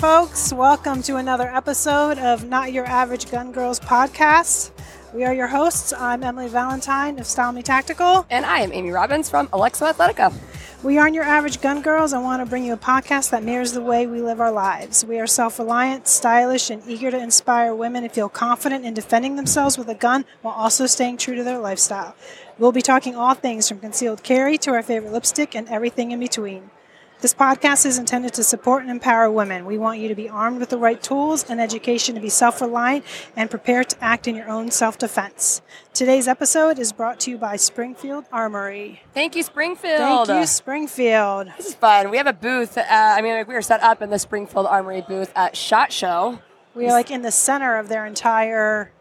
Here we are, folks. Welcome to another episode of Not Your Average Gun Girls podcast. We are your hosts. I'm Emily Valentine of Style Me Tactical. And I am Amy Robbins from Alexo Athletica. We aren't your average gun girls and want to bring you a podcast that mirrors the way we live our lives. We are self reliant, stylish, and eager to inspire women to feel confident in defending themselves with a gun while also staying true to their lifestyle. We'll be talking all things from concealed carry to our favorite lipstick and everything in between. This podcast is intended to support and empower women. We want you to be armed with the right tools and education to be self reliant and prepared to act in your own self defense. Today's episode is brought to you by Springfield Armory. Thank you, Springfield. Thank you, Springfield. This is fun. We have a booth. Uh, I mean, like, we are set up in the Springfield Armory booth at SHOT Show. We are like in the center of their entire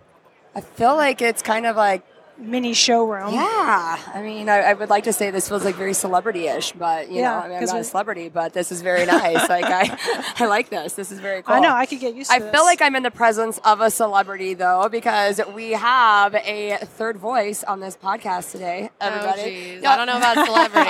I feel like it's kind of like mini showroom. Yeah, I mean, I, I, would like to say this feels like very celebrity-ish, but you Yeah, know, I mean, I'm 'cause not a celebrity, but this is very nice. like I, I like this. This is very cool. I know, I could get used to I this. feel like I'm in the presence of a celebrity though, because we have a third voice on this podcast today. Everybody, Oh, jeez. I don't know about celebrity.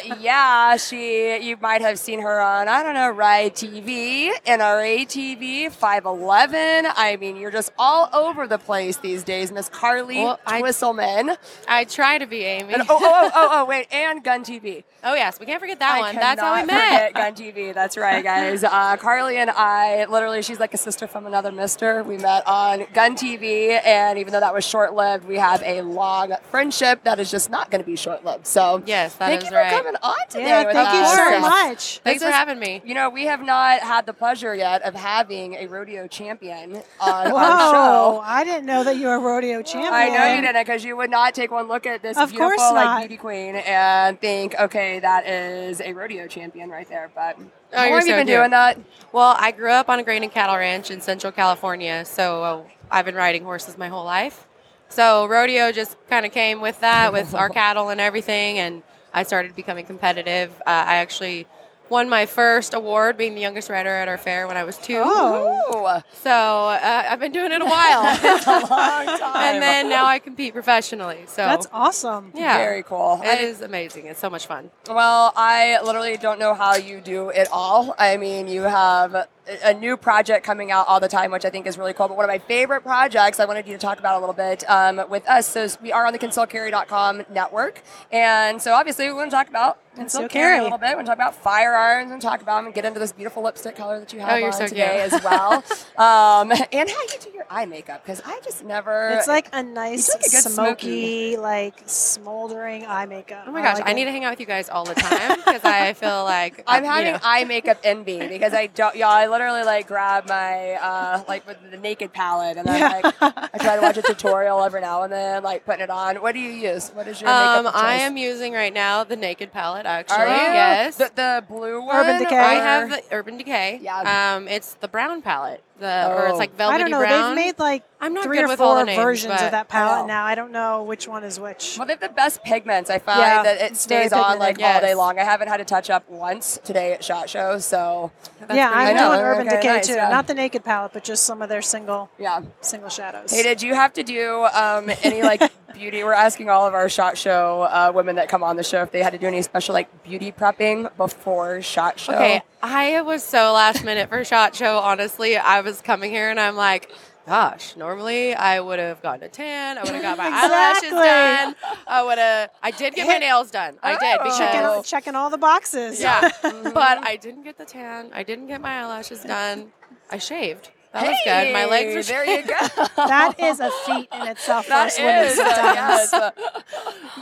um, yeah, she. You might have seen her on I don't know, Ride TV, NRA TV, Five Eleven. I mean, you're just all over the place these days, Miss Carly Well, I- Twisselman. I try to be Amy. And, oh, oh, oh, oh, oh, wait, and Gun TV. Oh, yes, we can't forget that I one. That's how we met. forget Gun TV. That's right, guys. Uh, Carly and I, literally, she's like a sister from another mister. We met on Gun TV, and even though that was short lived, we have a long friendship that is just not going to be short lived. So, Yes, that thank is you right. for coming on today. Yeah, with thank you so course. much. Thanks This for is- having me. You know, we have not had the pleasure yet of having a rodeo champion on Whoa, our show. I didn't know that you were a rodeo champion. I know you didn't because you would not take one look at this Of beautiful like beauty queen and think, okay, that is a rodeo champion right there. But Oh, how long you're have you been cute. doing that? Well, I grew up on a grain and cattle ranch in Central California, so uh, I've been riding horses my whole life. So rodeo just kind of came with that, with our cattle and everything, and I started becoming competitive. Uh, I actually won my first award, being the youngest rider at our fair when I was two. Oh. So uh, I've been doing it a while, a long time. and then now I compete professionally. So That's awesome. yeah, very cool. It I- is amazing. It's so much fun. Well, I literally don't know how you do it all. I mean, you have a- a new project coming out all the time, which I think is really cool. But one of my favorite projects I wanted you to talk about a little bit um, with us. So we are on the concealcarry.com network. And so obviously we want to talk about concealed Concealed carry a little bit. We want to talk about firearms and talk about them and get into this beautiful lipstick color that you have Oh, you're on so today cute. as well. um, and how you do your eye makeup because I just never. It's like a nice, like a good smoky, like smoldering eye makeup. Oh my gosh, like I it. need to hang out with you guys all the time because I feel like I'm uh, you having know. eye makeup envy because I don't. Yeah, I literally like grab my uh, like with the naked palette and then like I try to watch a tutorial every now and then, like putting it on. What do you use? What is your Um, I am using right now the Naked palette. Actually, yes. The, the blue one. Urban Decay. I have the Urban Decay. Yeah. Um, it's the brown palette. The or Oh. it's like I don't know. brown. They've made like I'm not three good or with four all the names, versions of that palette Oh. now. I don't know which one is which. Well, they have the best pigments. I find Yeah, that it stays on like pigmented. all day long. I haven't had to touch up once today at Shot Show, so That's yeah, I'm I know, doing Urban okay, Decay nice, too. yeah. Not the naked palette, but just some of their single yeah. single shadows. Hey, did you have to do um, any like beauty? We're asking all of our shot show uh, women that come on the show if they had to do any special like beauty prepping before shot show. Okay, I was so last minute for Shot Show. Honestly, I was coming here and I'm like, gosh, normally I would have gotten a tan. I would have got my eyelashes done. I would have. I did get my nails done. I did Oh. because checking, all, checking all the boxes. yeah, but I didn't get the tan. I didn't get my eyelashes done. I shaved. That was good. My legs were There you go. that is a feat in itself That is. That us women is, sometimes. yes,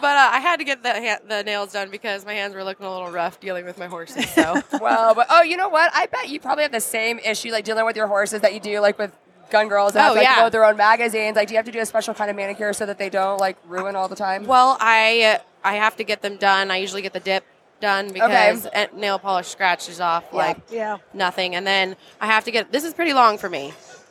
But uh, I had to get the ha- the nails done because my hands were looking a little rough dealing with my horses. So well, but oh, you know what? I bet you probably have the same issue like dealing with your horses that you do like with gun girls that have Oh, to, like, yeah. load their own magazines. Like, do you have to do a special kind of manicure so that they don't like ruin all the time? well, I uh, I have to get them done. I usually get the dip done because uh, nail polish scratches off Yeah. like Yeah. nothing, and then I have to get. This is pretty long for me.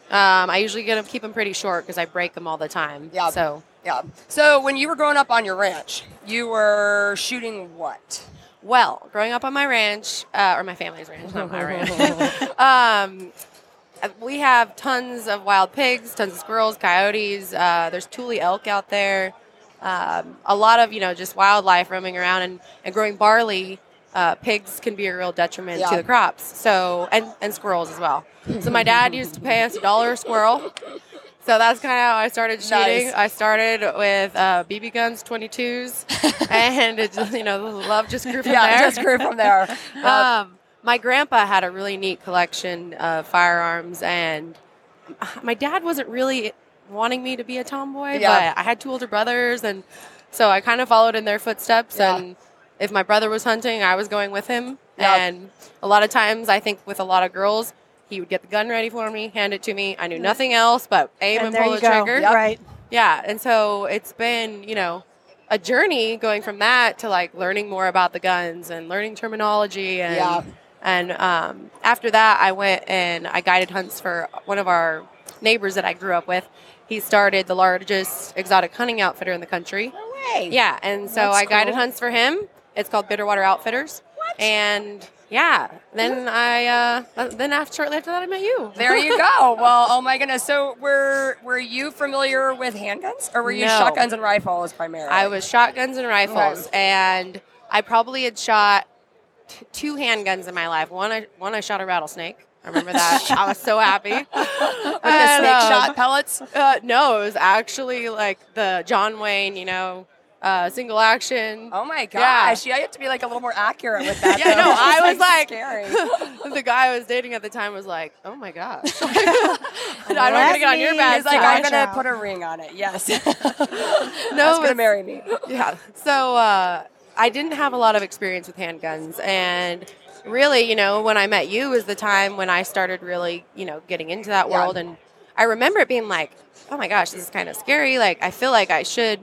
Um, I usually get them keep them pretty short because I break them all the time. Yeah. So Yeah. So when you were growing up on your ranch, you were shooting what? Well, growing up on my ranch, uh, or my family's ranch, not my ranch, um, we have tons of wild pigs, tons of squirrels, coyotes. Uh, there's Tule elk out there. Um, a lot of you know just wildlife roaming around and, and growing barley. uh, pigs can be a real detriment Yeah. to the crops. So and and squirrels as well. So my dad used to pay us a dollar a squirrel. So that's kind of how I started shooting. Nice. I started with uh, BB guns, 22s, and it just, you know, the love just grew from yeah, there. just grew from there. Uh, Um, my grandpa had a really neat collection of firearms, and my dad wasn't really wanting me to be a tomboy, Yeah. but I had two older brothers, and so I kind of followed in their footsteps. Yeah. And if my brother was hunting, I was going with him. Yeah. And a lot of times, I think with a lot of girls, he would get the gun ready for me, hand it to me. I knew nothing else but aim and, and pull the go. trigger. Right. Yeah, and so it's been, you know, a journey going from that to like learning more about the guns and learning terminology and Yeah. and um, after that I went and I guided hunts for one of our neighbors that I grew up with. He started the largest exotic hunting outfitter in the country. no way. Yeah, and so That's I guided cool. hunts for him. It's called Bitterwater Outfitters. What? And yeah, then I uh, then after shortly after that I met you. There you go. Well, oh my goodness. So were were you familiar with handguns, or were you No. shotguns and rifles primarily? I was shotguns and rifles, and I probably had shot t- two handguns in my life. One, I one I shot a rattlesnake. I remember that. I was so happy. with the And, snake um, shot pellets. Uh, no, it was actually like the John Wayne, you know, uh, single action. Oh my gosh! Yeah, you have to be like a little more accurate with that. Yeah, though. no, It's I was like, scary. the guy I was dating at the time was like, "Oh my gosh, I don't want to get on your Let bad me- He's like. I'm gonna out. put a ring on it. Yes. No, That's gonna marry me. yeah. So uh, I didn't have a lot of experience with handguns, and really, you know, when I met you was the time when I started really, you know, getting into that Yeah. world, and I remember it being like, oh my gosh, this is kind of scary. Like I feel like I should,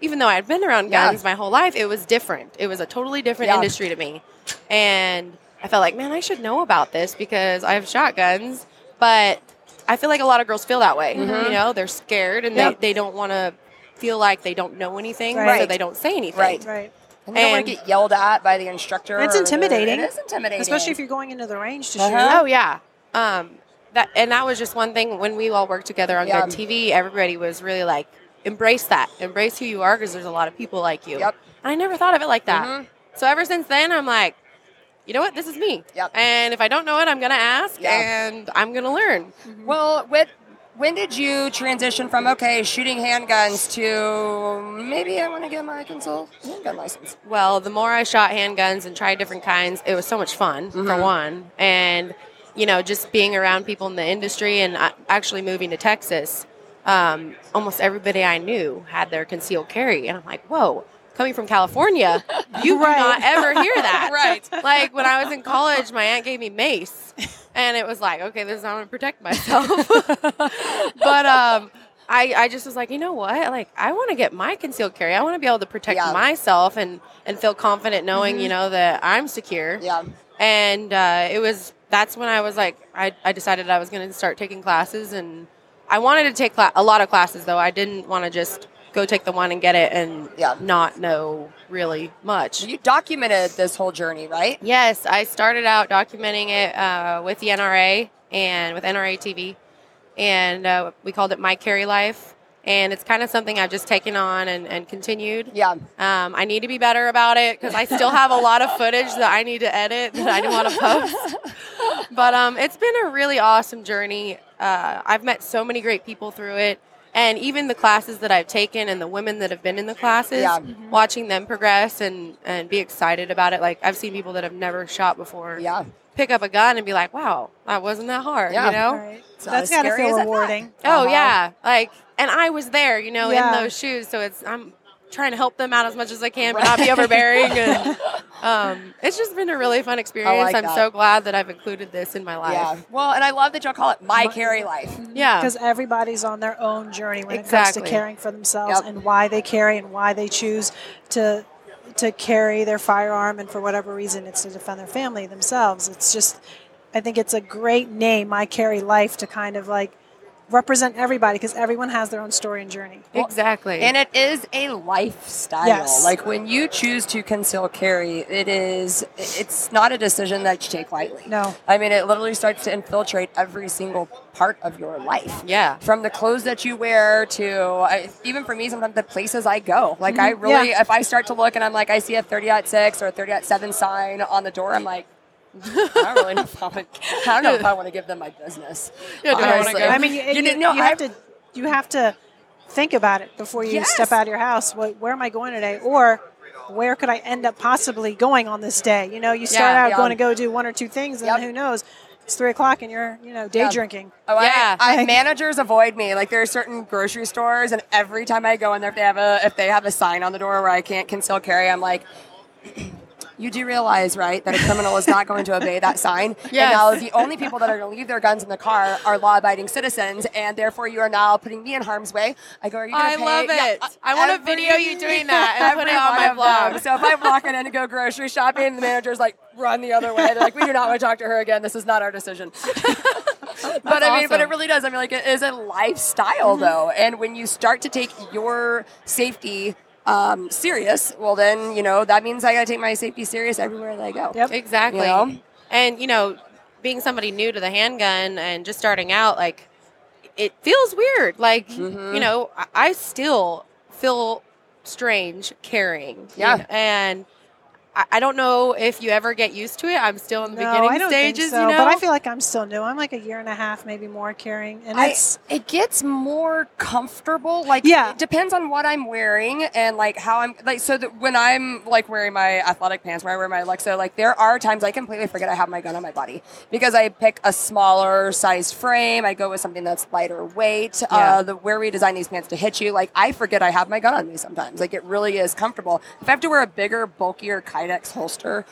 even though I had been around Yeah. guns my whole life, it was different. It was a totally different Yeah. industry to me, and I felt like, man, I should know about this because I have shotguns, but. I feel like a lot of girls feel that way. You mm-hmm. know, they're scared and Yep. they, they don't want to feel like they don't know anything, so they don't say anything. Right. Right. And you don't want to get yelled at by the instructor. It's or the- intimidating. It is intimidating, Especially if you're going into the range to Uh-huh. shoot. Oh yeah. Um, that and that was just one thing when we all worked together on Yeah. Gun TV. Everybody was really like, embrace that, embrace who you are, because there's a lot of people like you. Yep. And I never thought of it like that. Mhm. So ever since then, I'm like, you know what? This is me. Yep. And if I don't know it, I'm gonna ask, Yeah. and I'm gonna learn. Well, with when did you transition from okay shooting handguns to maybe I want to get my concealed handgun license? Well, the more I shot handguns and tried different kinds, it was so much fun for Mhm. one, and you know, just being around people in the industry and uh, actually moving to Texas, um, almost everybody I knew had their concealed carry, and I'm like, whoa. Coming from California, you Right. do not ever hear that. Right. Like when I was in college, my aunt gave me mace, and it was like, okay, this is how I'm gonna protect myself. but um, I, I just was like, you know what? Like, I want to get my concealed carry. I want to be able to protect Yeah. myself and and feel confident knowing, you know, that I'm secure. Yeah. And uh, it was that's when I was like, I, I decided I was going to start taking classes, and I wanted to take cla- a lot of classes though. I didn't want to just go take the one and get it and Yeah. not know really much. You documented this whole journey, right? Yes, I started out documenting it uh, with the NRA and with NRA TV, and uh, we called it My Carry Life. And it's kind of something I've just taken on and, and continued. Yeah. Um, I need to be better about it because I still have a lot of footage that I need to edit that I didn't want to post. but um, it's been a really awesome journey. Uh, I've met so many great people through it. And even the classes that I've taken and the women that have been in the classes, Yeah. watching them progress and, and be excited about it. Like, I've seen people that have never shot before Yeah. pick up a gun and be like, wow, that wasn't that hard, Yeah. you know? Right. It's not That's as got to feel as I thought. rewarding. Oh Uh-huh. yeah, like, and I was there, you know, Yeah. in those shoes. So it's I'm trying to help them out as much as I can, but not be overbearing. And um, it's just been a really fun experience. like I'm that. so glad that I've included this in my life. Yeah. life. Well, and I love that y'all call it my carry life. Yeah, Because everybody's on their own journey when it comes to caring for themselves Yep. and why they carry and why they choose to to carry their firearm and for whatever reason it's to defend their family themselves. It's just I think it's a great name, I carry life, to kind of like represent everybody because everyone has their own story and journey. exactly. And it is a lifestyle. Yes. Like when you choose to conceal carry, it is it's not a decision that you take lightly. No. I mean it literally starts to infiltrate every single part of your life. yeah. From the clothes that you wear to I, even for me, sometimes the places I go. Like I really, Mm-hmm. Yeah. if I start to look and I'm like, I see a 30 at six or a 30 at seven sign on the door, I'm like, I don't really know if I, would, I don't know if I want to give them my business. Yeah, do I wanna honestly. go? I mean, you, you, didn't know you have to you have to think about it before you Yes. step out of your house. What, where am I going today? Or where could I end up possibly going on this day? You know, you start Yeah, out yeah. going to go do one or two things, and Yep. who knows? It's three o'clock, and you're you know day Yeah. drinking. Oh, Yeah. I, I, managers avoid me. Like there are certain grocery stores, and every time I go in there, if they have a if they have a sign on the door where I can't conceal carry, I'm like. You do realize, right, that a criminal is not going to obey that sign. Yes. And now the only people that are going to leave their guns in the car are law-abiding citizens, and therefore you are now putting me in harm's way. I go, are you going to I pay? love it. uh, I wanna video you doing that and put it on my blog. So if I'm walking in to go grocery shopping, the manager's like, run the other way. They're like, we do not want to talk to her again. This is not our decision. but I mean, but it really does. I mean, like, it is a lifestyle, though. And when you start to take your safety um, serious, well, then, you know, that means I got to take my safety serious everywhere that I go. Yep. Exactly. You know? And you know, being somebody new to the handgun and just starting out, like it feels weird. Like Mm-hmm. you know, I, I still feel strange carrying. you Yeah. know, and I, I don't know if you ever get used to it. I'm still in the No, beginning I don't stages. think so. You know, But I feel like I'm still new. I'm like a year and a half, maybe more carrying, and I, it's it gets more comfortable. Like, Yeah. it depends on what I'm wearing and like how I'm like. So that when I'm like wearing my athletic pants, where I wear my Alexo, like there are times I completely forget I have my gun on my body because I pick a smaller size frame. I go with something that's lighter weight. Yeah. Uh, the where we design these pants to hit you, like I forget I have my gun on me sometimes. Like it really is comfortable. If I have to wear a bigger, bulkier Kydex holster.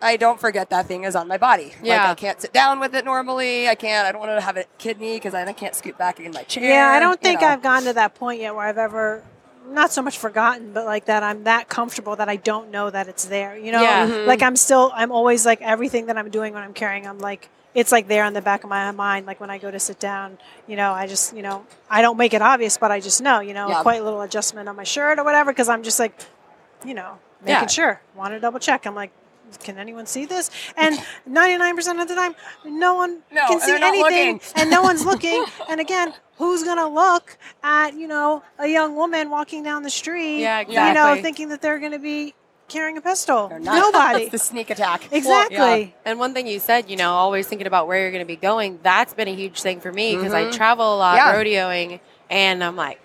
I don't forget that thing is on my body. Like Yeah. I can't sit down with it normally. I can't. I don't want to have it kidney because I can't scoot back in my chair. yeah. I don't you think know. I've gotten to that point yet where I've ever. Not so much forgotten, but like that I'm that comfortable that I don't know that it's there. You know, Yeah. Mm-hmm. like I'm still, I'm always like everything that I'm doing when I'm carrying, I'm like, it's like there in the back of my mind. Like when I go to sit down, you know, I just, you know, I don't make it obvious, but I just know, you know, Yeah. a little adjustment on my shirt or whatever, because I'm just like, you know, making Yeah. sure. Want to double check. I'm like, can anyone see this? And 99% of the time, no one No, can see anything, and no one's looking. And again, who's gonna look at you know a young woman walking down the street? Yeah, exactly. You know, thinking that they're gonna be carrying a pistol. Nobody. It's the sneak attack. exactly. yeah. And one thing you said, you know, always thinking about where you're going to be going, that's been a huge thing for me because I Mhm. travel a lot Yeah. rodeoing and I'm like,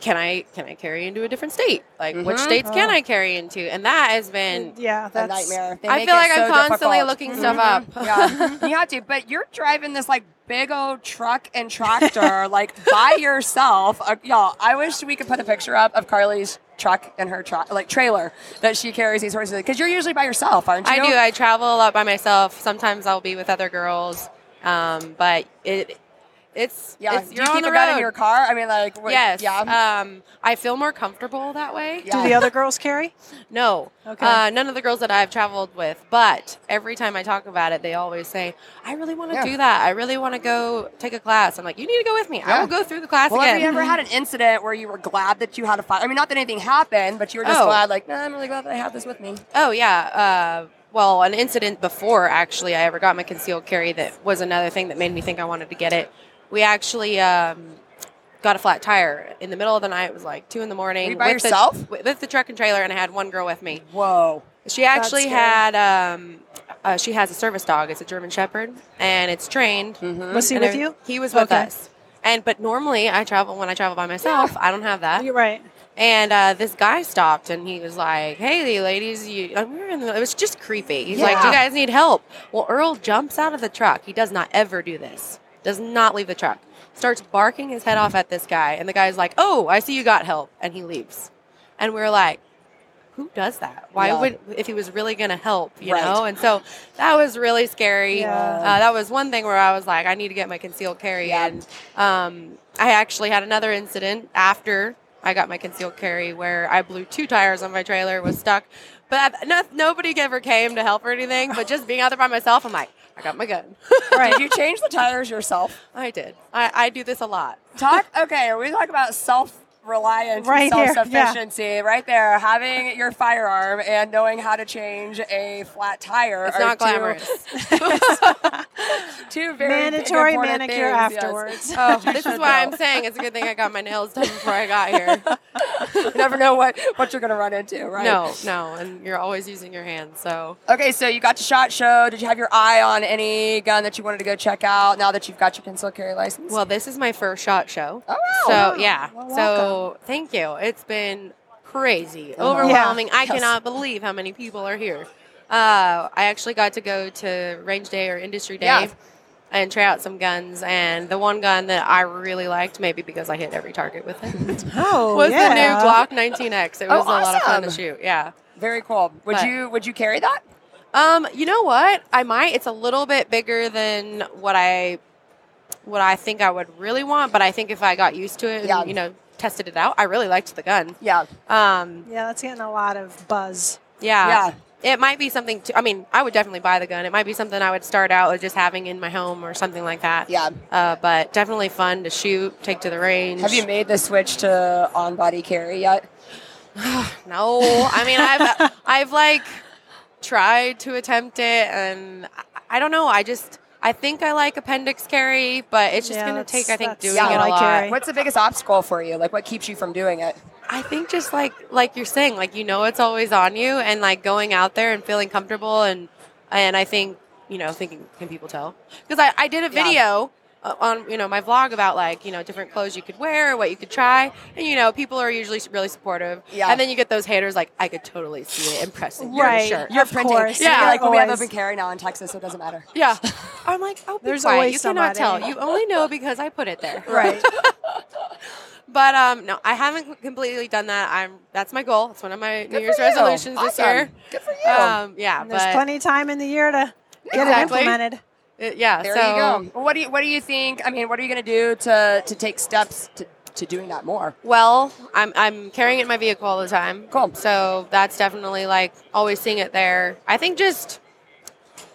can I can I carry into a different state? Like which Mhm. states can Oh. I carry into? And that has been Yeah, a nightmare. They I feel it like I'm constantly difficult. looking stuff up. Mhm. Yeah, you have to. But you're driving this like big old truck and tractor like by yourself. Uh, y'all, I wish we could put a picture up of Carly's truck and her truck like trailer that she carries these horses because you're usually by yourself, aren't you? I do. I travel a lot by myself. Sometimes I'll be with other girls, um, but it it's yeah. It's, do you're you on keep the a gun road. in your car? I mean, like what- yes. yeah. Um, I feel more comfortable that way. Yeah. Do the other girls carry? No. Okay. Uh, none of the girls that I've traveled with, but every time I talk about it, they always say, "I really want to Yeah. do that. I really want to go take a class." I'm like, "You need to go with me. I will go through the class Well, again." have you ever had an incident where you were glad that you had a fire? I mean, not that anything happened, but you were just Oh. glad, like, no, I'm really glad that I have this with me. Oh yeah. Uh, well, an incident before actually I ever got my concealed carry that was another thing that made me think I wanted to get it. We actually um, got a flat tire in the middle of the night. It was like two in the morning. Were you by with the- yourself? with, with the truck and trailer, and I had one girl with me. Whoa. She actually had. Um, uh, she has a service dog. It's a German Shepherd, and it's trained. Was he and with you? He was with Okay. us. And but normally I travel when I travel by myself. I don't have that. You're right. And uh, this guy stopped and he was like, "Hey, ladies, you." and we were in the, it was just creepy. He's like, "Do you guys need help?" Well, Earl jumps out of the truck. He does not ever do this. Does not leave the truck. Starts barking his head off at this guy, and the guy's like, "Oh, I see you got help," and he leaves. And we are like, "Who does that? Why Yeah. would if he was really going to help, you Right. know?" And so that was really scary. Yeah. Uh, that was one thing where I was like, "I need to get my concealed carry." Yeah. And um, I actually had another incident after I got my concealed carry where I blew two tires on my trailer, was stuck. But no, nobody ever came to help or anything. But just being out there by myself, I'm like, I got my gun. Did you change the tires yourself? I did. I, I do this a lot. Talk. Okay, Are we talk about self reliance Right and self sufficiency. Right there, having your firearm and knowing how to change a flat tire. It's not two- glamorous. Two very Mandatory important manicure things, yes. afterwards. Oh, this is why I'm saying it's a good thing I got my nails done before I got here. You never know what what you're gonna run into, right? No, no, and you're always using your hands. So Okay, so you got to shot show. Did you have your eye on any gun that you wanted to go check out now that you've got your concealed carry license? Well, this is my first shot show. Oh, wow. So yeah. Well, so thank you. It's been crazy, overwhelming. I Yes. cannot believe how many people are here. Uh, I actually got to go to Range Day or Industry Day. Yeah. And try out some guns, and the one gun that I really liked, maybe because I hit every target with it, Oh, was yeah. the new Glock 19X. It Oh, was a lot of fun to shoot. Yeah. Very cool. Would But- you would you carry that? Um, you know what? I might. It's a little bit bigger than what I what I think I would really want, but I think if I got used to it and Yeah. you know tested it out, I really liked the gun. Yeah. Um, Yeah, that's getting a lot of buzz. yeah. Yeah. It might be something. To, I mean, I would definitely buy the gun. It might be something I would start out with just having in my home or something like that. Yeah. Uh, but definitely fun to shoot, take to the range. Have you made the switch to on body carry yet? No, I mean I've I've like tried to attempt it, and I, I don't know. I just I think I like appendix carry, but it's just Yeah, gonna take I think doing how it a lot. carry. What's the biggest obstacle for you? Like what keeps you from doing it? I think just like like you're saying, like you know it's always on you, and like going out there and feeling comfortable, and and I think you know thinking can people tell? Because I I did a video. uh, On you know my vlog about like you know different clothes you could wear, or what you could try, and you know people are usually really supportive. Yeah. And then you get those haters like I could totally see it impressing your Right. shirt. You're printing. course. Yeah. Yeah. like well, we have Always. open carry now in Texas, so it doesn't matter. Yeah. I'm like, oh, be There's quiet. always You cannot tell. You only know because I put it there. Right. But um, no, I haven't completely done that. I'm. That's my goal. It's one of my New Year's you. resolutions this year. Good for you. Um, yeah, And there's but plenty of time in the year to get it implemented. it- yeah. there so you go. What do you what do you think? I mean, what are you going to do to to take steps to, to doing that more? well, I'm I'm carrying it in my vehicle all the time. Cool. So that's definitely like always seeing it there. I think just.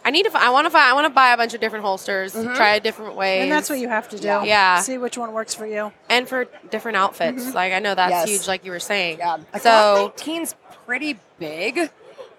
I need to. I want to. I want to buy a bunch of different holsters, mm-hmm. try it different ways, And that's what you have to do. Yeah. See which one works for you. and for different outfits. Mm-hmm. Like I know that's Yes. huge, like you were saying. Yeah. So 19's pretty big.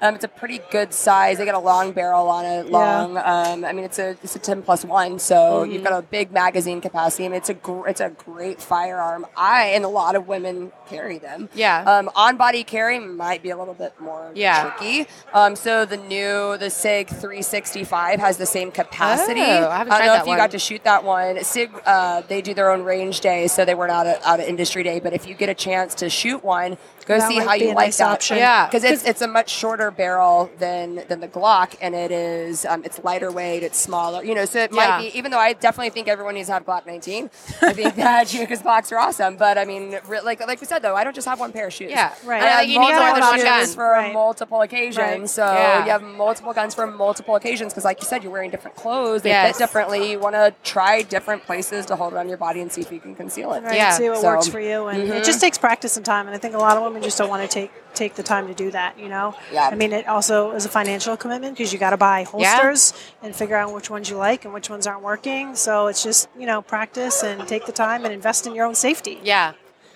Um, it's a pretty good size. They got a long barrel on it. Long. Um, I mean, it's a it's a ten plus one, so Mm-hmm. you've got a big magazine capacity. I mean, it's a gr- it's a great firearm. I and a lot of women carry them. Yeah. Um, on body carry might be a little bit more Yeah. tricky. Um, so the new the Sig 365 has the same capacity. Oh, I haven't don't know if you one. got to shoot that one. Sig, uh, they do their own range day, so they weren't out of, out at industry day. But if you get a chance to shoot one, go That see how you like nice that. option. Yeah. because it's it's a much shorter barrel than than the Glock, and it is um, it's lighter weight, it's smaller. You know, so it Yeah. might be. Even though I definitely think everyone needs to have Glock 19, I think that because Glocks are awesome. But I mean, re- like like we said though, I don't just have one pair of shoes. Yeah. Right. I I have think you need more multiple than one shoes gun. for Right. multiple occasions. Right. So Yeah. you have multiple guns for multiple occasions because, like you said, you're wearing different clothes. They Yes. fit differently. You want to try different places to hold it on your body and see if you can conceal it. Right. Yeah. See what So- works for you. And Mhm. it just takes practice and time. And I think a lot of women just don't want to take take the time to do that, you know? Yeah. I mean, it also is a financial commitment because you got to buy holsters and figure out which ones you like and which ones aren't working. So it's just, you know, practice and take the time and invest in your own safety. Yeah.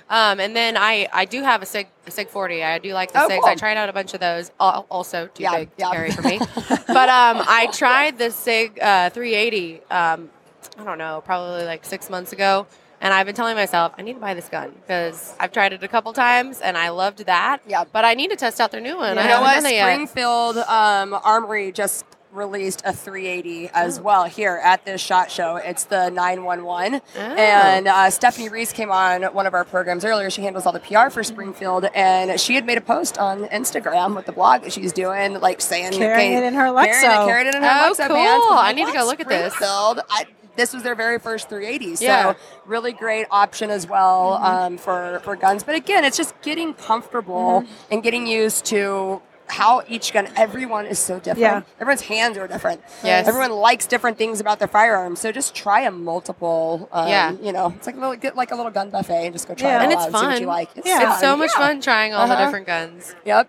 Um, and then I, I do have a Sig a Sig 40. I do like the Oh, Sigs. cool. I tried out a bunch of those. Also too Yeah, big yeah. to carry for me. but um, I tried the Sig uh, 380. Um, I don't know, probably like six months ago. And I've been telling myself I need to buy this gun because I've tried it a couple times and I loved that. Yeah. But I need to test out their new one. Yeah. I You know haven't what? done. Springfield um, Armory just released a 380 as Oh. well here at this shot show. It's the 911. Oh. And uh, Stephanie Reese came on one of our programs earlier. She handles all the PR for Springfield, and she had made a post on Instagram with the blog that she's doing, like saying Carrying okay, it in her carrying it, carrying it in her Oh, Lexo cool. pants. I'm I like, need to go "What? look at this." Springfield? I, this was their very first 380, so Yeah. really great option as well Mm-hmm. um, for for guns. But again, it's just getting comfortable Mm-hmm. and getting used to how each gun. Everyone is so different. Yeah. Everyone's hands are different. Yes. Everyone likes different things about their firearms. So just try a multiple. Um, Yeah. You know, it's like a little, get like a little gun buffet and just go try Yeah. it And it's out and see what fun. you like. Yeah. It's so much Yeah. fun trying all the Uh-huh. different guns. Yep.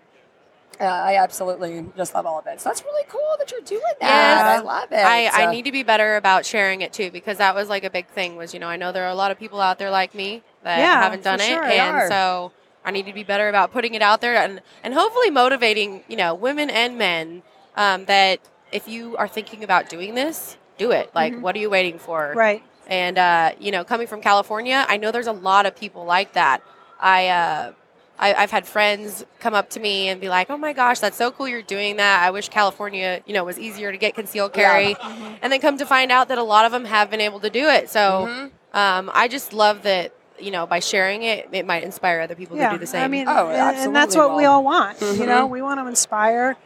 Yeah, I absolutely just love all of it. So that's really cool that you're doing that. Yes. I love it. I, I need to be better about sharing it too because that was like a big thing was you know I know there are a lot of people out there like me that Yeah, haven't done it sure. and so I need to be better about putting it out there and and hopefully motivating you know women and men um, that if you are thinking about doing this do it like Mm-hmm. what are you waiting for Right. and uh, you know, coming from California, I know there's a lot of people like that. I, uh, I I've had friends come up to me and be like, "Oh my gosh, that's so cool! You're doing that. I wish California, you know, was easier to get concealed carry." Mm-hmm. And then come to find out that a lot of them have been able to do it. So Mm-hmm. um, I just love that. You know, by sharing it, it might inspire other people yeah. to do the same. I mean, Oh, it and, and that's absolutely what we all want. You Mhm. know, we want to inspire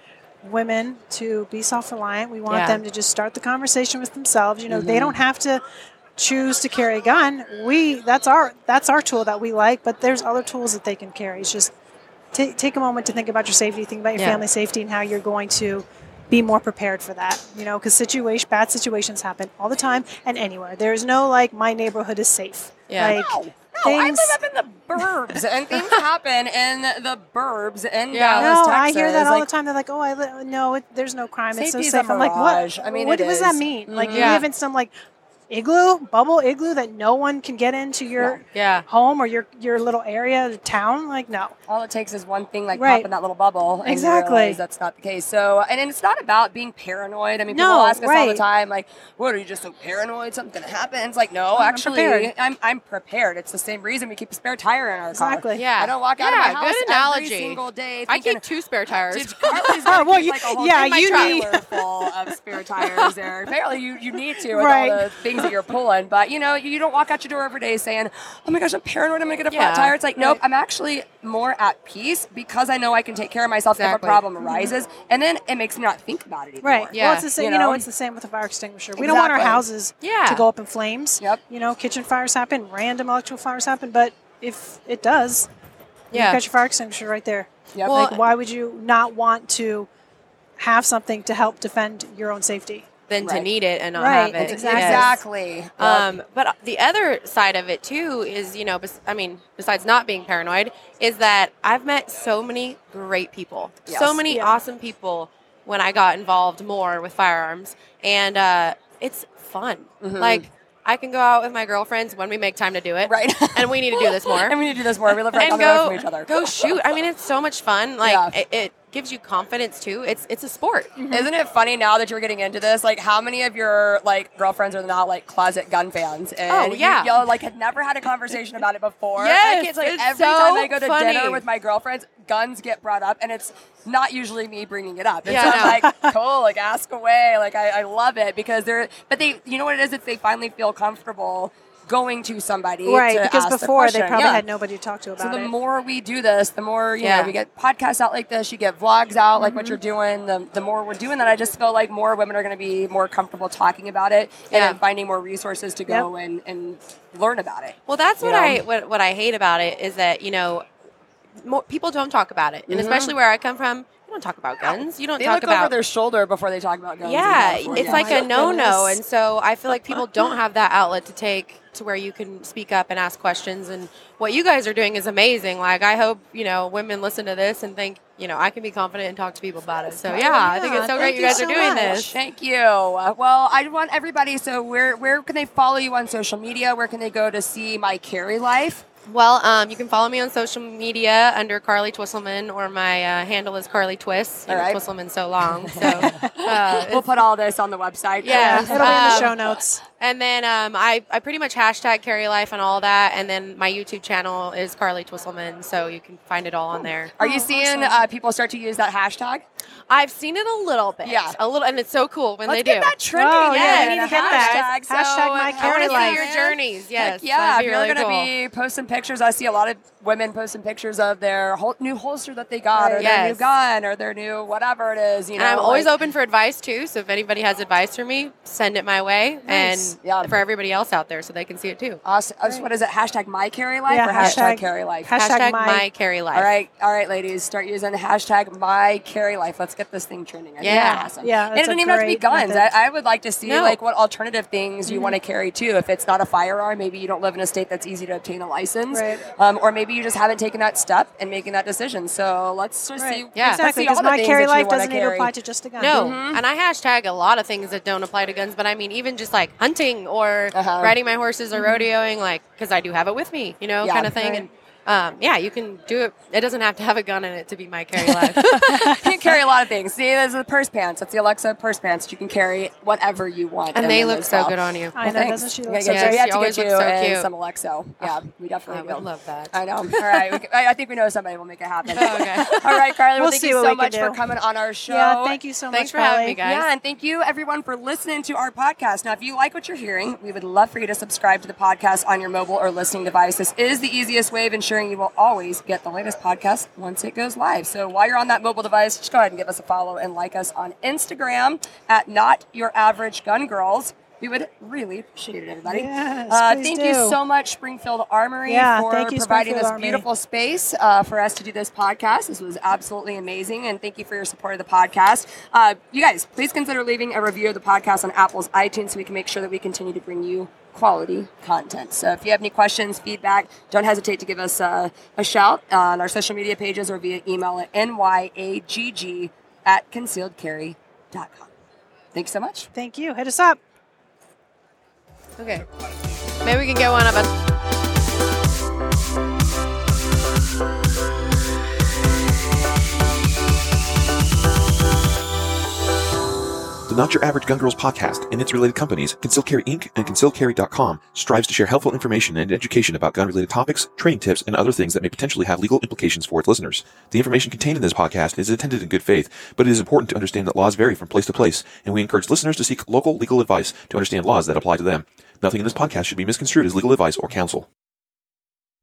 women to be self-reliant. We want Yeah. them to just start the conversation with themselves. You know, Mm-hmm. they don't have to choose to carry a gun. We that's our that's our tool that we like, but there's other tools that they can carry. It's just ta take a moment to think about your safety, think about your Yeah. family safety, and how you're going to be more prepared for that. You know, because situation bad situations happen all the time and anywhere. There's no like my neighborhood is safe. Yeah. Like, No, no, I things- live up in the burbs, and things happen in the burbs in Yeah. Dallas, No, Texas. I hear that all Like, the time. They're like, "Oh, I li- no, it, there's no crime. It's so safe." I'm like, "What? I mean, what it does that mean? Like, mm-hmm. you Yeah. live in some like igloo, bubble igloo that no one can get into your yeah. home or your your little area, the town? Like, no. All it takes is one thing like Right. pop in that little bubble. And Exactly. You that's not the case. So, and, and it's not about being paranoid. I mean, No, people ask us all the time, like, what are you just so paranoid? Something gonna happen? It's like, no, I'm actually, prepared. I'm, I'm prepared. It's the same reason we keep a spare tire in our Exactly. car. Yeah. I don't walk out Yeah, of my house good every analogy. single day. I keep two spare tires. Dude, Carly's Oh, gonna well, keep, you- like, a whole yeah, you trailer need- full of spare tires there. Apparently, you, you need to with Right. all the things that you're pulling. But you know, you don't walk out your door every day saying, "Oh my gosh, I'm paranoid. I'm gonna get a flat Yeah. tire." It's like, nope. Right. I'm actually more at peace because I know I can take care of myself if a problem mm-hmm. arises, and then it makes me not think about it anymore. Right. Yeah. Well, it's the same. You You know, know? it's the same with a fire extinguisher. We don't want our houses Yeah. to go up in flames. Yep. You know, kitchen fires happen, random electrical fires happen, but if it does, Yeah. you've got your fire extinguisher right there. Yep. Well, like, why would you not want to have something to help defend your own safety? Than to need it and not Right, have it. exactly. Yes. exactly. Yep. Um, but the other side of it too is, you know, bes- I mean, besides not being paranoid, is that I've met so many great people, Yes. so many Yeah. awesome people when I got involved more with firearms, and uh, it's fun. Like I can go out with my girlfriends when we make time to do it, Right. and we need to do this more. and we need to do this more. We live right and down the road from each other. go shoot. I mean, it's so much fun. Like Yeah. it, it gives you confidence too. It's it's a sport. Mm-hmm. Isn't it funny now that you're getting into this? Like, how many of your like girlfriends are now like closet gun fans? Oh, and Oh, yeah. y'all like had never had a conversation about it before. Yes, like, it's like it's every so time I go to funny. dinner with my girlfriends, guns get brought up, and it's not usually me bringing it up. It's Yeah, like, cool, like ask away. Like I, I love it because they're, but they, you know what it is? It's they finally feel comfortable going to somebody, Right, to because ask the before they probably Yeah. had nobody to talk to about it. So the it. more we do this, the more you Yeah. know we get podcasts out like this. You get vlogs out like what Mm-hmm. you're doing. The, the more we're doing that, I just feel like more women are going to be more comfortable talking about it and Yeah. then finding more resources to go and, and learn about it. Well, that's what know? I what, what I hate about it is that you know, more, people don't talk about it, and Mhm. especially where I come from, you don't talk about guns. You don't They talk look about over their shoulder before they talk about guns. yeah, California. it's like a no no, goodness. and so I feel like people don't have that outlet to take to where you can speak up and ask questions. And what you guys are doing is amazing. Like I hope you know women listen to this and think you know I can be confident and talk to people about it. So yeah, I think it's so great you you guys so are doing much. this. Thank you. Uh, well, I want everybody. So where where can they follow you on social media? Where can they go to see my carry life? Well, um, you can follow me on social media under Carly Twisselman, or my uh, handle is Carly Twiss. You All know, right. Twisselman's so long, so uh, We'll put all this on the website. Yeah. It'll be in the Um, show notes. And then um, I, I pretty much hashtag carry life and all that. And then my YouTube channel is Carly Twisselman, so you can find it all on there. Are you Oh, seeing awesome. uh, people start to use that hashtag? I've seen it a little bit. Yeah. A little, and it's so cool when Let's they get do. that trending. Oh, yeah, again. we need to get that. Hashtag, so, Hashtag my I carry want to life. see your journeys. Yes. Heck yeah, that'd be if you're really going to cool. be posting pictures, I see a lot of women posting pictures of their whole, new holster that they got, or Right. their new gun, or their new whatever it is. You know, And I'm always like- open for advice too. So if anybody has advice for me, send it my way, Nice. and Yeah. for everybody else out there, so they can see it too. Awesome. Uh, What is it? Hashtag my carry life Yeah, or hashtag, hashtag- carry life? hashtag Hashtag, my- my, carry life. all right, all right, ladies, start using hashtag my carry life. Let's get this thing trending. I think Yeah. awesome. Yeah, and it doesn't even have to be guns. I, I would like to see No. like what alternative things you want to carry too. If it's not a firearm, maybe you don't live in a state that's easy to obtain a license. Right. um, or maybe you just haven't taken that step and making that decision. So let's just Right. see. Yeah. let's Exactly, see all because the my carry life doesn't need to carry. apply to just a gun. No, Mm-hmm. and I hashtag a lot of things that don't apply to guns, but I mean even just like hunting or Uh-huh. riding my horses or rodeoing, like because I do have it with me, you know, Yeah, kind of thing. right. And um, yeah, you can do it. It doesn't have to have a gun in it to be my carry life. you can carry a lot of things. See, there's the purse pants. That's the Alexo purse pants. That you can carry whatever you want. and they look so well. good on you. I know, thanks. doesn't she look gotta so get good? you- we have She to get you looks so uh, cute. some Alexo. Ah, yeah, we I definitely would will. love that. I know. All right. We, can- I, I think we know somebody will make it happen. Oh, okay. All right, Carly. Well, We'll thank see you so much for coming on our show. Yeah, thank you so Thanks much for having me, guys. Yeah, and thank you everyone for listening to our podcast. Now, if you like what you're hearing, we would love for you to subscribe to the podcast on your mobile or listening device. This is the easiest way of ensuring you will always get the latest podcast once it goes live. So while you're on that mobile device, just go ahead and give us a follow and like us on Instagram at Not Your Average Gun Girls. We would really appreciate it, everybody. Yes, uh, thank do. you so much, Springfield Armory, Yeah, for thank you, providing this beautiful space uh, for us to do this podcast. This was absolutely amazing, and thank you for your support of the podcast. Uh, you guys, please consider leaving a review of the podcast on Apple's iTunes so we can make sure that we continue to bring you quality content. So if you have any questions, feedback, don't hesitate to give us uh, a shout on our social media pages or via email at nyagg at concealedcarry.com. Thank you so much. Thank you. Hit us up. Okay. Maybe we can get one of us. The Not Your Average Gun Girls podcast and its related companies, Conceal Carry Inc. and ConcealCarry.com, strives to share helpful information and education about gun-related topics, training tips, and other things that may potentially have legal implications for its listeners. The information contained in this podcast is intended in good faith, but it is important to understand that laws vary from place to place, and we encourage listeners to seek local legal advice to understand laws that apply to them. Nothing in this podcast should be misconstrued as legal advice or counsel.